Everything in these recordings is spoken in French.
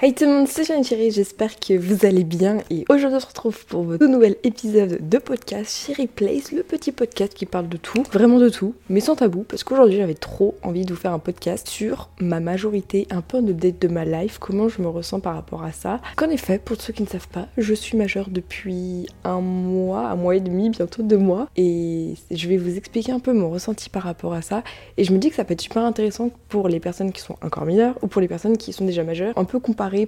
Hey tout le monde, c'est Jeanne Chérie, j'espère que vous allez bien et aujourd'hui on se retrouve pour votre nouvel épisode de podcast Chérie Place, le petit podcast qui parle de tout, vraiment de tout, mais sans tabou parce qu'aujourd'hui j'avais trop envie de vous faire un podcast sur ma majorité, un peu un update de ma life, comment je me ressens par rapport à ça. Qu'en effet, pour ceux qui ne savent pas, je suis majeure depuis un mois, un mois et demi, bientôt deux mois et je vais vous expliquer un peu mon ressenti par rapport à ça et je me dis que ça peut être super intéressant pour les personnes qui sont encore mineures ou pour les personnes qui sont déjà majeures, un peu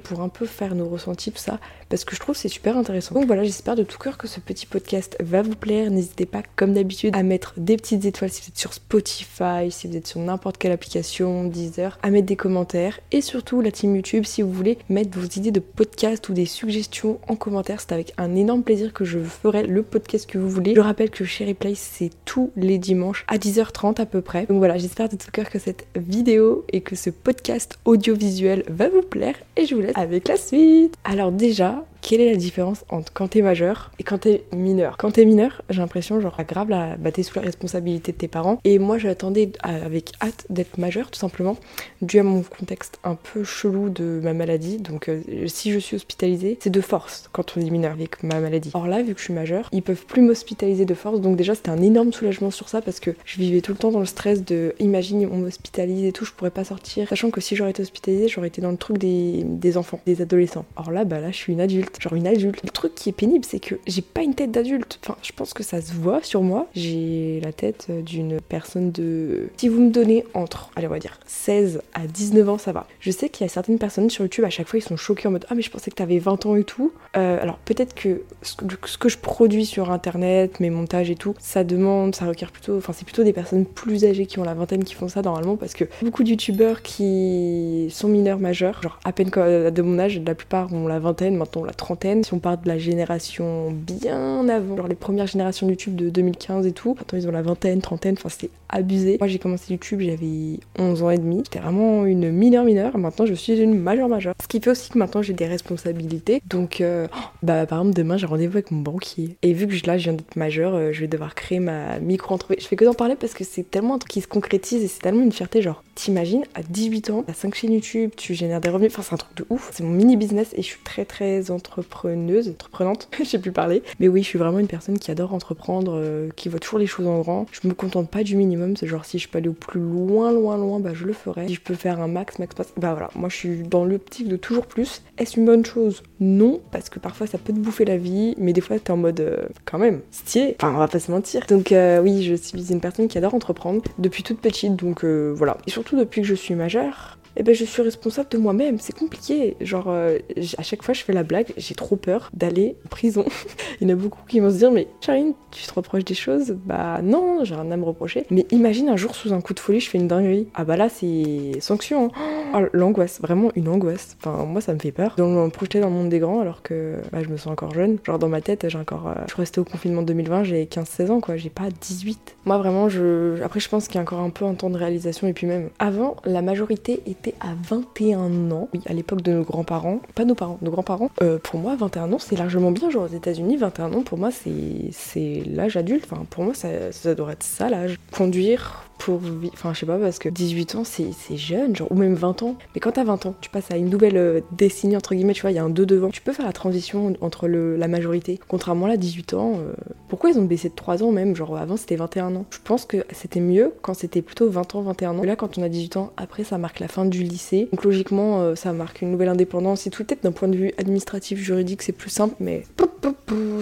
pour un peu faire nos ressentis, tout ça, parce que je trouve c'est super intéressant. Donc voilà, j'espère de tout cœur que ce petit podcast va vous plaire. N'hésitez pas, comme d'habitude, à mettre des petites étoiles si vous êtes sur Spotify, si vous êtes sur n'importe quelle application, Deezer, à mettre des commentaires, et surtout la team YouTube, si vous voulez mettre vos idées de podcast ou des suggestions en commentaire, c'est avec un énorme plaisir que je ferai le podcast que vous voulez. Je rappelle que Sherry Place, c'est tous les dimanches à 10h30 à peu près. Donc voilà, j'espère de tout cœur que cette vidéo et que ce podcast audiovisuel va vous plaire, et je vous laisse avec la suite. Alors déjà, quelle est la différence entre quand t'es majeur et quand t'es mineur? Quand t'es mineur, j'ai l'impression, genre, grave, la, bah, t'es sous la responsabilité de tes parents. Et moi, j'attendais avec hâte d'être majeur, tout simplement, dû à mon contexte un peu chelou de ma maladie. Donc, euh, si je suis hospitalisée, c'est de force quand on est mineur avec ma maladie. Or là, vu que je suis majeure, ils peuvent plus m'hospitaliser de force. Donc, déjà, c'était un énorme soulagement sur ça parce que je vivais tout le temps dans le stress de, imagine, on m'hospitalise et tout, je pourrais pas sortir. Sachant que si j'aurais été hospitalisée, j'aurais été dans le truc des, des enfants, des adolescents. Or là, bah là, je suis une adulte genre une adulte. Le truc qui est pénible, c'est que j'ai pas une tête d'adulte. Enfin, je pense que ça se voit sur moi. J'ai la tête d'une personne de. Si vous me donnez entre, allez, on va dire 16 à 19 ans, ça va. Je sais qu'il y a certaines personnes sur YouTube, à chaque fois, ils sont choqués en mode Ah, mais je pensais que t'avais 20 ans et tout. Euh, alors, peut-être que ce que je produis sur internet, mes montages et tout, ça demande, ça requiert plutôt. Enfin, c'est plutôt des personnes plus âgées qui ont la vingtaine qui font ça normalement parce que beaucoup de youtubeurs qui sont mineurs majeurs, genre à peine de mon âge, la plupart ont la vingtaine, maintenant la trentaine. Si on parle de la génération bien avant, genre les premières générations de YouTube de 2015 et tout, maintenant ils ont la vingtaine, trentaine, enfin c'est abusé. Moi j'ai commencé YouTube, j'avais 11 ans et demi. J'étais vraiment une mineure mineure. Maintenant je suis une majeure majeure. Ce qui fait aussi que maintenant j'ai des responsabilités. Donc euh, bah par exemple demain j'ai rendez-vous avec mon banquier. Et vu que là je viens d'être majeure, euh, je vais devoir créer ma micro-entreprise. Je fais que d'en parler parce que c'est tellement un truc qui se concrétise et c'est tellement une fierté. Genre t'imagines à 18 ans, t'as 5 chaînes YouTube, tu génères des revenus. Enfin c'est un truc de ouf. C'est mon mini business et je suis très très entrepreneuse, entreprenante. je sais plus parler. Mais oui je suis vraiment une personne qui adore entreprendre, euh, qui voit toujours les choses en grand. Je me contente pas du minimum c'est genre si je peux aller au plus loin, loin, loin, bah je le ferai. Si je peux faire un max, max, max, bah voilà. Moi je suis dans l'optique de toujours plus. Est-ce une bonne chose? Non, parce que parfois ça peut te bouffer la vie, mais des fois t'es en mode euh, quand même stylé. Enfin, on va pas se mentir. Donc euh, oui, je suis une personne qui adore entreprendre depuis toute petite, donc voilà. Et surtout depuis que je suis majeure, eh ben je suis responsable de moi-même. C'est compliqué. Genre, euh, à chaque fois, je fais la blague, j'ai trop peur d'aller en prison. Il y en a beaucoup qui vont se dire, mais Charine, tu te reproches des choses? Bah non, j'ai rien à me reprocher. Mais imagine un jour, sous un coup de folie, je fais une dinguerie. Ah bah là, c'est sanction. Hein. Oh, l'angoisse, vraiment une angoisse. Enfin, moi, ça me fait peur. De me projeter dans le monde des grands alors que bah, je me sens encore jeune. Genre, dans ma tête, j'ai encore. Euh, je suis restée au confinement de 2020, j'ai 15-16 ans, quoi. J'ai pas 18. Moi, vraiment, je. Après, je pense qu'il y a encore un peu un temps de réalisation. Et puis même, avant, la majorité était à 21 ans. Oui, à l'époque de nos grands-parents. Pas nos parents, nos grands-parents. Euh, pour moi, 21 ans, c'est largement bien. Genre aux États-Unis, 21 ans, pour moi, c'est l'âge adulte. Enfin, pour moi, ça, ça être ça l'âge. Conduire pour enfin je sais pas parce que 18 ans c'est jeune genre ou même 20 ans. Mais quand t'as 20 ans tu passes à une nouvelle euh, décennie entre guillemets tu vois il y a un 2 devant. Tu peux faire la transition entre le, la majorité. Contrairement à 18 ans euh, pourquoi ils ont baissé de 3 ans même? Genre avant c'était 21 ans. Je pense que c'était mieux quand c'était plutôt 20 ans 21 ans. Là quand on a 18 ans après ça marque la fin du lycée. Donc logiquement euh, ça marque une nouvelle indépendance et tout. Peut-être d'un point de vue administratif juridique c'est plus simple mais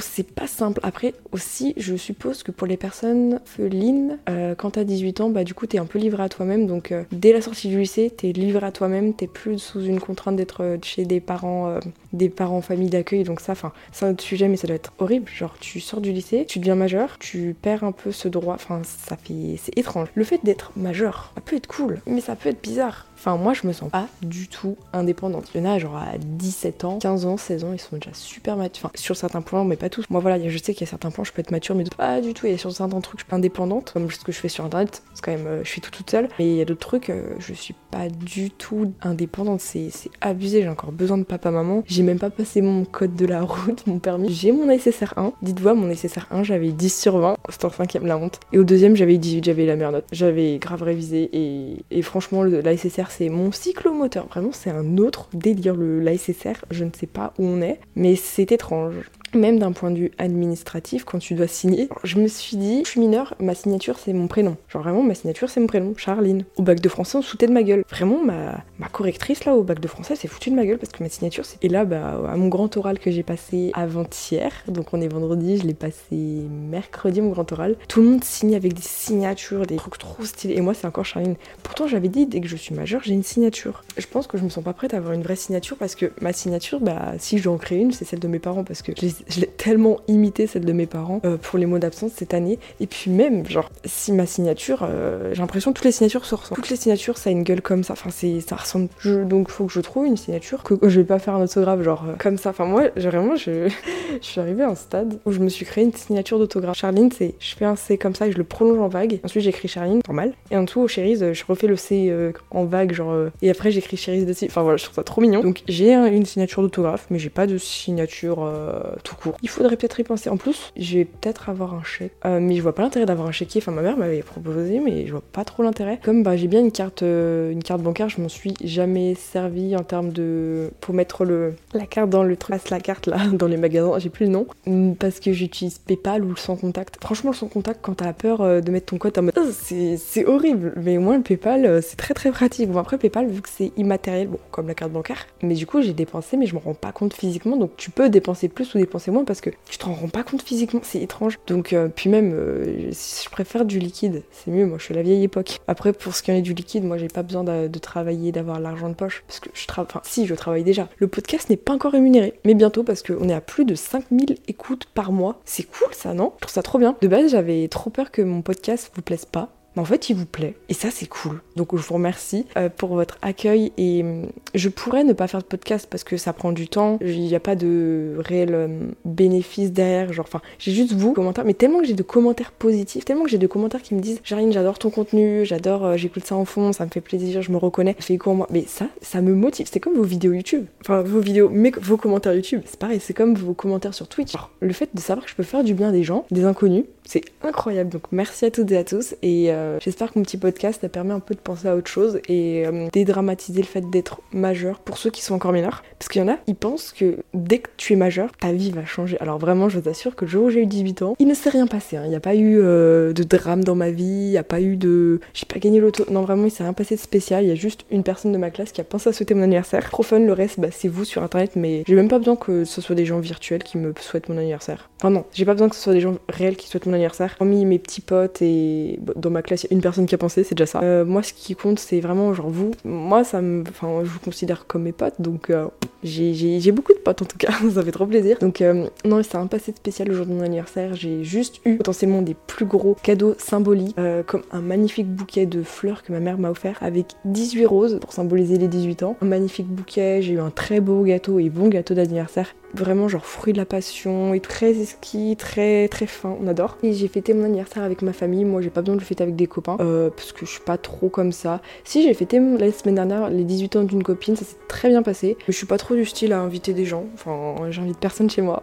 c'est pas simple. Après aussi je suppose que pour les personnes felines quand t'as 18 ans bah du coup t'es un peu livré à toi-même. Donc euh, dès la sortie du lycée, t'es livré à toi-même, t'es plus sous une contrainte d'être euh, chez des parents, euh, des parents en famille d'accueil. Donc ça, enfin, c'est un autre sujet, mais ça doit être horrible. Genre tu sors du lycée, tu deviens majeur, tu perds un peu ce droit. Enfin, ça fait, c'est étrange. Le fait d'être majeur, ça peut être cool, mais ça peut être bizarre. Enfin, moi, je me sens pas du tout indépendante. Il y en a, genre, à 17 ans, 15 ans, 16 ans, ils sont déjà super matures. Enfin, sur certains points, mais pas tous. Moi, voilà, je sais qu'il y a certains points, je peux être mature, mais pas du tout. Et sur certains trucs, je suis indépendante, comme ce que je fais sur internet. C'est quand même, euh, je suis tout toute seule. Mais il y a d'autres trucs, euh, je suis pas du tout indépendante. C'est abusé. J'ai encore besoin de papa-maman. J'ai même pas passé mon code de la route, mon permis. J'ai mon SSR 1. Dites-vous, mon SSR 1, j'avais 10 sur 20. C'était en cinquième, la honte. Et au deuxième, j'avais 18, j'avais la meilleure note. J'avais grave révisé. Et, franchement, SSR, c'est mon cyclomoteur. Vraiment, c'est un autre délire, le, la SSR. Je ne sais pas où on est, mais c'est étrange même d'un point de vue administratif, quand tu dois signer, je me suis dit, je suis mineure, ma signature c'est mon prénom. Genre vraiment, ma signature c'est mon prénom, Charline. Au bac de français, on se foutait de ma gueule. Vraiment, ma, ma correctrice là au bac de français s'est foutue de ma gueule parce que ma signature c'est. Et là, bah, à mon grand oral que j'ai passé avant-hier, donc on est vendredi, je l'ai passé mercredi, mon grand oral, tout le monde signe avec des signatures, des trucs trop stylés. Et moi, c'est encore Charline. Pourtant, j'avais dit, dès que je suis majeure, j'ai une signature. Je pense que je me sens pas prête à avoir une vraie signature parce que ma signature, bah, si je dois en créer une, c'est celle de mes parents parce que je les je l'ai tellement imité celle de mes parents euh, pour les mots d'absence cette année. Et puis même, genre, si ma signature, euh, j'ai l'impression que toutes les signatures se ressemblent. Toutes les signatures, ça a une gueule comme ça. Enfin, c'est, ça ressemble. Je, donc, faut que je trouve une signature que, je vais pas faire un autographe, genre euh, comme ça. Enfin, moi, vraiment, je, suis arrivée à un stade où je me suis créé une signature d'autographe. Charline, c'est, je fais un C comme ça et je le prolonge en vague. Ensuite, j'écris Charline, normal. Et en dessous, au Cherise, je refais le C en vague, genre. et après, j'écris Cherise dessus. Enfin, voilà, je trouve ça trop mignon. Donc, j'ai une signature d'autographe, mais j'ai pas de signature court. Il faudrait peut-être y penser. En plus, je vais peut-être avoir un chèque. Euh, mais je vois pas l'intérêt d'avoir un chéquier. Enfin, ma mère m'avait proposé, mais je vois pas trop l'intérêt. Comme bah, j'ai bien une carte, euh, une carte bancaire, je m'en suis jamais servi en termes de. pour mettre le, la carte dans le trace, la carte là, dans les magasins, j'ai plus le nom. Mm, parce que j'utilise PayPal ou le sans contact. Franchement, le sans contact, quand t'as peur euh, de mettre ton code en mode. Oh, c'est horrible. Mais moi, le PayPal, c'est très très pratique. Bon, après, PayPal, vu que c'est immatériel, bon, comme la carte bancaire. Mais du coup, j'ai dépensé, mais je me rends pas compte physiquement. Donc, tu peux dépenser plus ou dépenser moins parce que tu te rends pas compte physiquement, c'est étrange. Donc, euh, puis même, euh, je préfère du liquide, c'est mieux, moi je suis la vieille époque. Après, pour ce qui en est du liquide, moi j'ai pas besoin de, travailler, d'avoir l'argent de poche, parce que je travaille, enfin si, je travaille déjà. Le podcast n'est pas encore rémunéré, mais bientôt parce qu'on est à plus de 5000 écoutes par mois. C'est cool ça, non? Je trouve ça trop bien. De base, j'avais trop peur que mon podcast vous plaise pas, en fait il vous plaît. Et ça c'est cool. Donc je vous remercie euh, pour votre accueil. Et hum, je pourrais ne pas faire de podcast parce que ça prend du temps, il n'y a pas de réel hum, bénéfice derrière, genre enfin j'ai juste vous commentaires, mais tellement que j'ai de commentaires positifs, tellement que j'ai de commentaires qui me disent Jarine j'adore ton contenu, j'adore, euh, j'écoute ça en fond, ça me fait plaisir, je me reconnais, fait quoi moi. Mais ça, ça me motive, c'est comme vos vidéos YouTube, enfin vos vidéos, mais vos commentaires YouTube, c'est pareil, c'est comme vos commentaires sur Twitch. le fait de savoir que je peux faire du bien des gens, des inconnus, c'est incroyable. Donc merci à toutes et à tous. Et euh, j'espère que mon petit podcast a permis un peu de penser à autre chose et euh, dédramatiser le fait d'être majeur pour ceux qui sont encore mineurs. Parce qu'il y en a, ils pensent que dès que tu es majeur, ta vie va changer. Alors vraiment, je vous assure que le jour où j'ai eu 18 ans, il ne s'est rien passé. Hein. Il n'y a pas eu euh, de drame dans ma vie, il n'y a pas eu de... J'ai pas gagné l'auto. Non, vraiment, il s'est rien passé de spécial. Il y a juste une personne de ma classe qui a pensé à souhaiter mon anniversaire. Trop fun, le reste, bah, c'est vous sur internet, mais j'ai même pas besoin que ce soit des gens virtuels qui me souhaitent mon anniversaire. Enfin non, j'ai pas besoin que ce soit des gens réels qui souhaitent mon anniversaire. Hormis mes petits potes et dans ma classe, une personne qui a pensé, c'est déjà ça. Euh, moi, ce qui compte, c'est vraiment genre vous. Moi, ça me, enfin, je vous considère comme mes potes, donc euh, j'ai beaucoup de potes en tout cas. ça fait trop plaisir. Donc euh, non, c'est un passé spécial le jour de mon anniversaire. J'ai juste eu potentiellement des plus gros cadeaux symboliques, comme un magnifique bouquet de fleurs que ma mère m'a offert avec 18 roses pour symboliser les 18 ans. Un magnifique bouquet. J'ai eu un très beau gâteau et bon gâteau d'anniversaire vraiment genre fruit de la passion et très esquis, très très fin, on adore. Et j'ai fêté mon anniversaire avec ma famille, moi j'ai pas besoin de le fêter avec des copains euh, parce que je suis pas trop comme ça. Si j'ai fêté la semaine dernière les 18 ans d'une copine, ça s'est très bien passé, je suis pas trop du style à inviter des gens, enfin j'invite personne chez moi.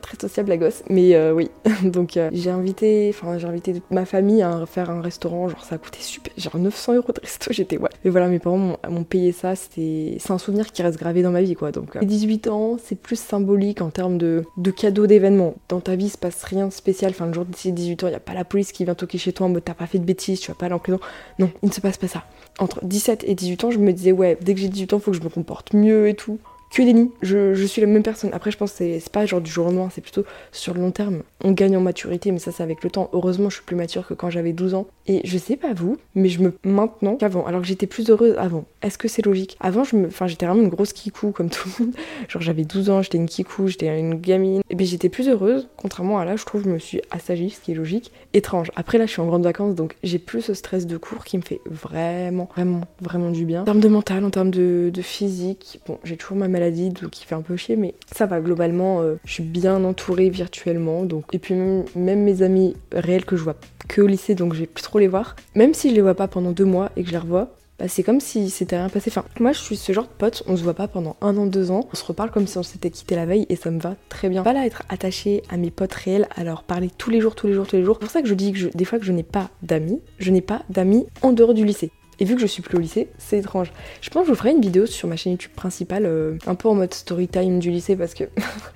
Très sociable la gosse, mais euh, oui. Donc euh, j'ai invité, enfin j'ai invité ma famille à faire un restaurant, genre ça a coûté super, genre 900 euros de resto, j'étais ouais. Mais voilà, mes parents m'ont payé ça, c'était, c'est un souvenir qui reste gravé dans ma vie quoi. Donc les 18 ans, c'est plus symbolique en termes de, de cadeaux d'événements. Dans ta vie, il se passe rien de spécial. Enfin, le jour de 18 ans, il n'y a pas la police qui vient toquer chez toi en mode t'as pas fait de bêtises, tu vas pas aller en prison. Non, il ne se passe pas ça. Entre 17 et 18 ans, je me disais, ouais, dès que j'ai 18 ans, faut que je me comporte mieux et tout que des Je, je, suis la même personne. Après, je pense que c'est pas genre du jour au lendemain, c'est plutôt sur le long terme. On gagne en maturité, mais ça, c'est avec le temps. Heureusement, je suis plus mature que quand j'avais 12 ans. Et je sais pas vous, mais je me. Maintenant qu'avant, alors que j'étais plus heureuse avant. Est-ce que c'est logique? Avant, je me. Enfin, j'étais vraiment une grosse kikou, comme tout le monde. Genre, j'avais 12 ans, j'étais une kikou, j'étais une gamine. Et bien, j'étais plus heureuse. Contrairement à là, je trouve, je me suis assagie, ce qui est logique. Étrange. Après, là, je suis en grande vacances, donc j'ai plus ce stress de cours qui me fait vraiment, vraiment, vraiment du bien. En termes de mental, en termes de, de physique, bon, j'ai toujours ma maladie, donc qui fait un peu chier, mais ça va globalement. Euh, je suis bien entourée virtuellement, donc et puis même, mes amis réels que je vois que au lycée, donc je vais plus trop les voir. Même si je les vois pas pendant deux mois et que je les revois, bah, c'est comme si c'était rien passé. Enfin, moi je suis ce genre de pote, on se voit pas pendant un an, deux ans, on se reparle comme si on s'était quitté la veille et ça me va très bien. Pas là être attachée à mes potes réels, à leur parler tous les jours, tous les jours, tous les jours. C'est pour ça que je dis que des fois que je n'ai pas d'amis, je n'ai pas d'amis en dehors du lycée. Et vu que je suis plus au lycée, c'est étrange. Je pense que je vous ferai une vidéo sur ma chaîne YouTube principale, euh, un peu en mode story time du lycée, parce que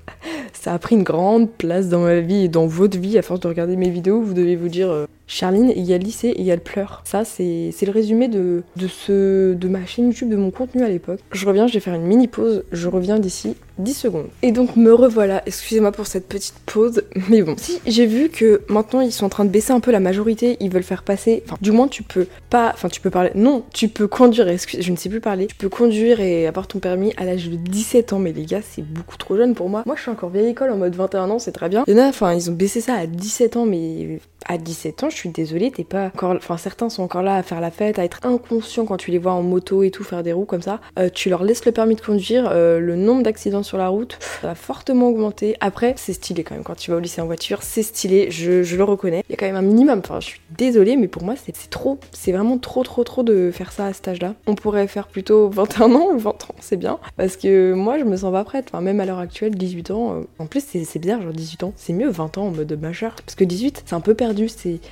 ça a pris une grande place dans ma vie et dans votre vie. À force de regarder mes vidéos, vous devez vous dire euh, Charline, il y a le lycée et il y a le pleur. Ça, c'est le résumé de, de, ce, de ma chaîne YouTube, de mon contenu à l'époque. Je reviens, je vais faire une mini pause. Je reviens d'ici 10 secondes. Et donc me revoilà, excusez-moi pour cette petite pause, mais bon. Si j'ai vu que maintenant ils sont en train de baisser un peu la majorité, ils veulent faire passer, enfin du moins tu peux pas, enfin tu peux parler, non, tu peux conduire, excusez, je ne sais plus parler, tu peux conduire et avoir ton permis à l'âge de 17 ans, mais les gars c'est beaucoup trop jeune pour moi. Moi je suis encore vieille école en mode 21 ans, c'est très bien. Il y en a, enfin ils ont baissé ça à 17 ans, mais à 17 ans, je suis désolée, t'es pas encore. Enfin, certains sont encore là à faire la fête, à être inconscients quand tu les vois en moto et tout, faire des roues comme ça. Euh, tu leur laisses le permis de conduire, euh, le nombre d'accidents sur la route va fortement augmenter. Après, c'est stylé quand même quand tu vas au lycée en voiture, c'est stylé, je, le reconnais. Il y a quand même un minimum. Enfin, je suis désolée, mais pour moi, c'est trop. C'est vraiment trop, trop, trop de faire ça à cet âge-là. On pourrait faire plutôt 21 ans ou 20 ans, c'est bien. Parce que moi, je me sens pas prête. Enfin, même à l'heure actuelle, 18 ans. Euh, en plus, c'est bizarre, genre 18 ans. C'est mieux 20 ans en mode majeur. Parce que 18, c'est un peu perdu,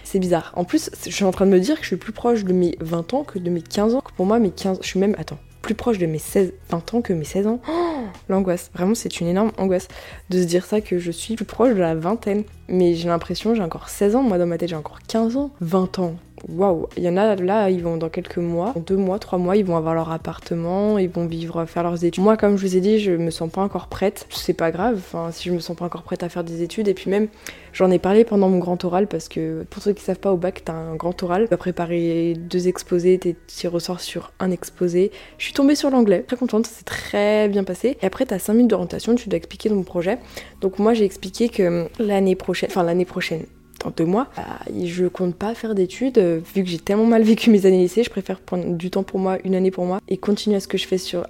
c'est bizarre. En plus, je suis en train de me dire que je suis plus proche de mes 20 ans que de mes 15 ans. Pour moi, mes 15. Je suis même. Attends plus proche de mes 16, 20 ans que mes 16 ans. L'angoisse, vraiment c'est une énorme angoisse de se dire ça que je suis plus proche de la vingtaine. Mais j'ai l'impression j'ai encore 16 ans, moi dans ma tête j'ai encore 15 ans. 20 ans, waouh, il y en a là, ils vont dans quelques mois, deux mois, trois mois, ils vont avoir leur appartement, ils vont vivre, faire leurs études. Moi, comme je vous ai dit, je me sens pas encore prête. C'est pas grave, enfin, si je me sens pas encore prête à faire des études. Et puis même, j'en ai parlé pendant mon grand oral parce que pour ceux qui savent pas, au bac, t'as un grand oral. Tu vas préparer deux exposés, tu ressors sur un exposé. Je suis tombée sur l'anglais, très contente, c'est très bien passé. Et après, t'as 5 minutes d'orientation, tu dois expliquer ton projet. Donc moi, j'ai expliqué que l'année prochaine, enfin l'année prochaine, dans deux mois, bah, je compte pas faire d'études. Euh, vu que j'ai tellement mal vécu mes années lycée, je préfère prendre du temps pour moi, une année pour moi, et continuer à ce que je fais sur,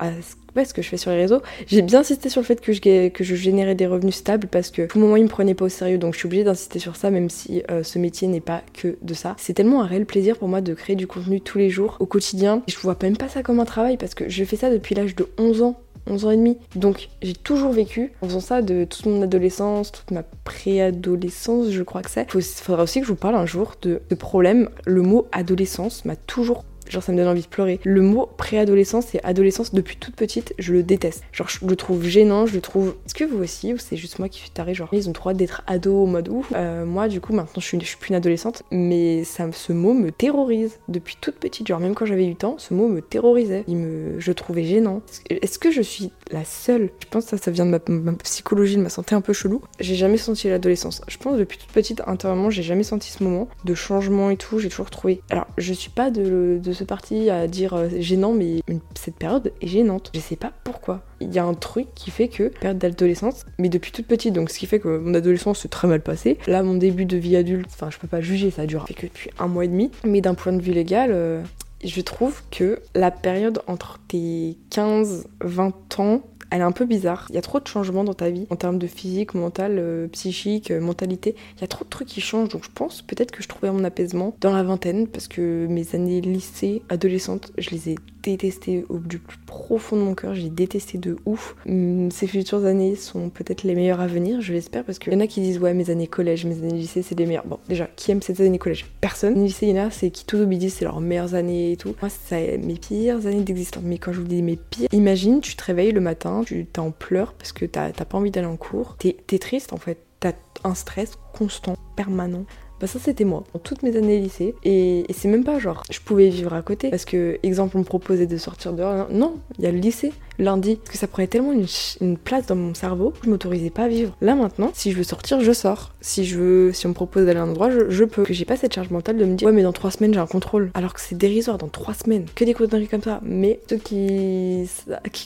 ce que je fais sur les réseaux. J'ai bien insisté sur le fait que je, que je générais des revenus stables parce que tout moment ils me prenaient pas au sérieux, donc je suis obligée d'insister sur ça, même si euh, ce métier n'est pas que de ça. C'est tellement un réel plaisir pour moi de créer du contenu tous les jours, au quotidien. Et je vois même pas ça comme un travail parce que je fais ça depuis l'âge de 11 ans 11 ans et demi. Donc j'ai toujours vécu en faisant ça de toute mon adolescence, toute ma préadolescence, je crois que c'est. Il faudra aussi que je vous parle un jour de, de problème. Le mot adolescence m'a toujours genre ça me donne envie de pleurer. Le mot préadolescence et adolescence depuis toute petite, je le déteste. Genre je le trouve gênant, je le trouve. Est-ce que vous aussi, ou c'est juste moi qui suis tarée, genre ils ont trop d'être ado au mode ouf. Euh, moi du coup maintenant je suis, suis plus une adolescente, mais ça, ce mot me terrorise depuis toute petite. Genre même quand j'avais 8 ans, ce mot me terrorisait. Il me, je le trouvais gênant. Est-ce que je suis la seule Je pense que ça, ça vient de ma, psychologie, de ma santé un peu chelou. J'ai jamais senti l'adolescence. Je pense depuis toute petite, intérieurement, j'ai jamais senti ce moment de changement et tout. J'ai toujours trouvé. Alors je suis pas de, de partie à dire euh, gênant, mais cette période est gênante. Je sais pas pourquoi. Il y a un truc qui fait que, période d'adolescence, mais depuis toute petite, donc ce qui fait que mon adolescence s'est très mal passée. Là, mon début de vie adulte, enfin, je peux pas juger, ça dure que depuis un mois et demi. Mais d'un point de vue légal, euh, je trouve que la période entre tes 15-20 ans elle est un peu bizarre. Il y a trop de changements dans ta vie en termes de physique, mental, euh, psychique, euh, mentalité. Il y a trop de trucs qui changent. Donc je pense peut-être que je trouvais mon apaisement dans la vingtaine parce que mes années lycée, adolescente, je les ai détestées au plus profond de mon cœur. J'ai détesté de ouf. Hum, ces futures années sont peut-être les meilleures à venir, je l'espère, parce qu'il y en a qui disent ouais mes années collège, mes années lycée c'est les meilleures. Bon déjà, qui aime ces années collège? Personne. Les lycées, il y en a, c'est qui tout obédit, c'est leurs meilleures années et tout. Moi c'est mes pires années d'existence. Mais quand je vous dis mes pires, imagine tu te réveilles le matin tu t'es en pleurs parce que t'as pas envie d'aller en cours, t'es es triste en fait, t'as un stress constant, permanent. Bah ça c'était moi, dans toutes mes années lycée. Et, c'est même pas genre, je pouvais vivre à côté. Parce que, exemple, on me proposait de sortir dehors. Non, il y a le lycée, lundi. Parce que ça prenait tellement une, place dans mon cerveau je m'autorisais pas à vivre. Là maintenant, si je veux sortir, je sors. Si je veux, si on me propose d'aller à un endroit, je, peux. Que j'ai pas cette charge mentale de me dire, ouais mais dans trois semaines j'ai un contrôle. Alors que c'est dérisoire, dans trois semaines. Que des conneries comme ça. Mais ceux qui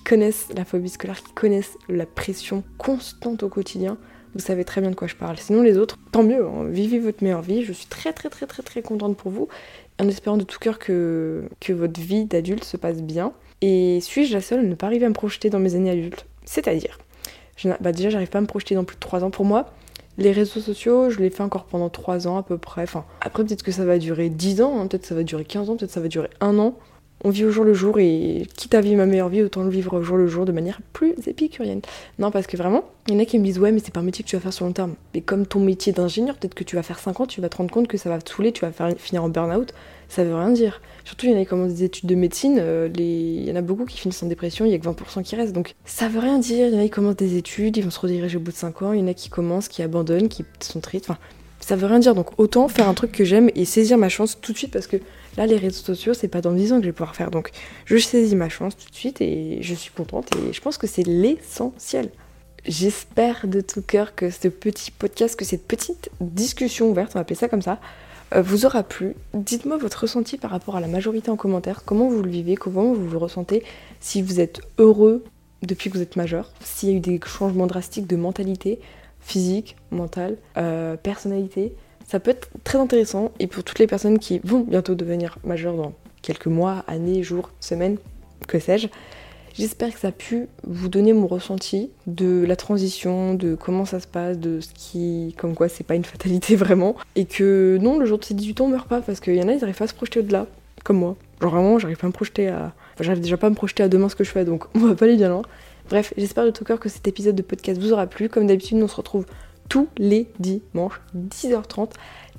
connaissent la phobie scolaire, qui connaissent la pression constante au quotidien, vous savez très bien de quoi je parle. Sinon les autres, tant mieux, hein. vivez votre meilleure vie. Je suis très très très très très contente pour vous, en espérant de tout cœur que, que votre vie d'adulte se passe bien. Et suis-je la seule à ne pas arriver à me projeter dans mes années adultes? C'est-à-dire, bah déjà j'arrive pas à me projeter dans plus de 3 ans. Pour moi, les réseaux sociaux, je les fais encore pendant 3 ans à peu près. Enfin, après peut-être que ça va durer 10 ans, hein. peut-être ça va durer 15 ans, peut-être ça va durer 1 an on vit au jour le jour et quitte à vivre ma meilleure vie, autant le vivre au jour le jour de manière plus épicurienne. Non, parce que vraiment, il y en a qui me disent ouais, mais c'est pas un métier que tu vas faire sur long terme. Mais comme ton métier d'ingénieur, peut-être que tu vas faire 5 ans, tu vas te rendre compte que ça va te saouler, tu vas finir en burn-out. ça veut rien dire. Surtout, il y en a qui commencent des études de médecine, euh, il y en a beaucoup qui finissent en dépression, il y a que 20% qui restent. Donc ça veut rien dire. Il y en a qui commencent des études, ils vont se rediriger au bout de 5 ans, il y en a qui commencent, qui abandonnent, qui sont tristes. Enfin, ça veut rien dire. Donc autant faire un truc que j'aime et saisir ma chance tout de suite parce que là, les réseaux sociaux, c'est pas dans 10 ans que je vais pouvoir faire. Donc je saisis ma chance tout de suite et je suis contente et je pense que c'est l'essentiel. J'espère de tout cœur que ce petit podcast, que cette petite discussion ouverte, on va appeler ça comme ça, euh, vous aura plu. Dites-moi votre ressenti par rapport à la majorité en commentaire, comment vous le vivez, comment vous vous ressentez, si vous êtes heureux depuis que vous êtes majeur, s'il y a eu des changements drastiques de mentalité, physique, mentale, euh, personnalité. Ça peut être très intéressant et pour toutes les personnes qui vont bientôt devenir majeures dans quelques mois, années, jours, semaines, que sais-je, J'espère que ça a pu vous donner mon ressenti de la transition, de comment ça se passe, de ce qui. comme quoi c'est pas une fatalité vraiment. Et que non, le jour de ses 18 ans on meurt pas parce qu'il y en a, ils arrivent pas à se projeter au-delà, comme moi. Genre vraiment, j'arrive pas à me projeter à. Enfin, j'arrive déjà pas à me projeter à demain ce que je fais donc on va pas aller bien loin. Bref, j'espère de tout cœur que cet épisode de podcast vous aura plu. Comme d'habitude, on se retrouve tous les dimanches, 10h30.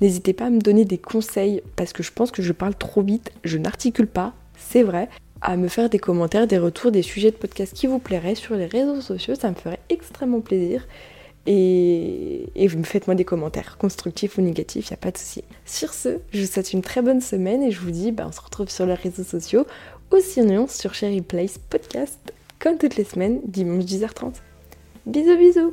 N'hésitez pas à me donner des conseils parce que je pense que je parle trop vite, je n'articule pas, c'est vrai à me faire des commentaires, des retours, des sujets de podcast qui vous plairaient sur les réseaux sociaux, ça me ferait extrêmement plaisir. Et, et faites-moi des commentaires, constructifs ou négatifs, il n'y a pas de souci. Sur ce, je vous souhaite une très bonne semaine et je vous dis, bah, on se retrouve sur les réseaux sociaux ou sinon sur Sherry Place Podcast, comme toutes les semaines, dimanche 10h30. Bisous bisous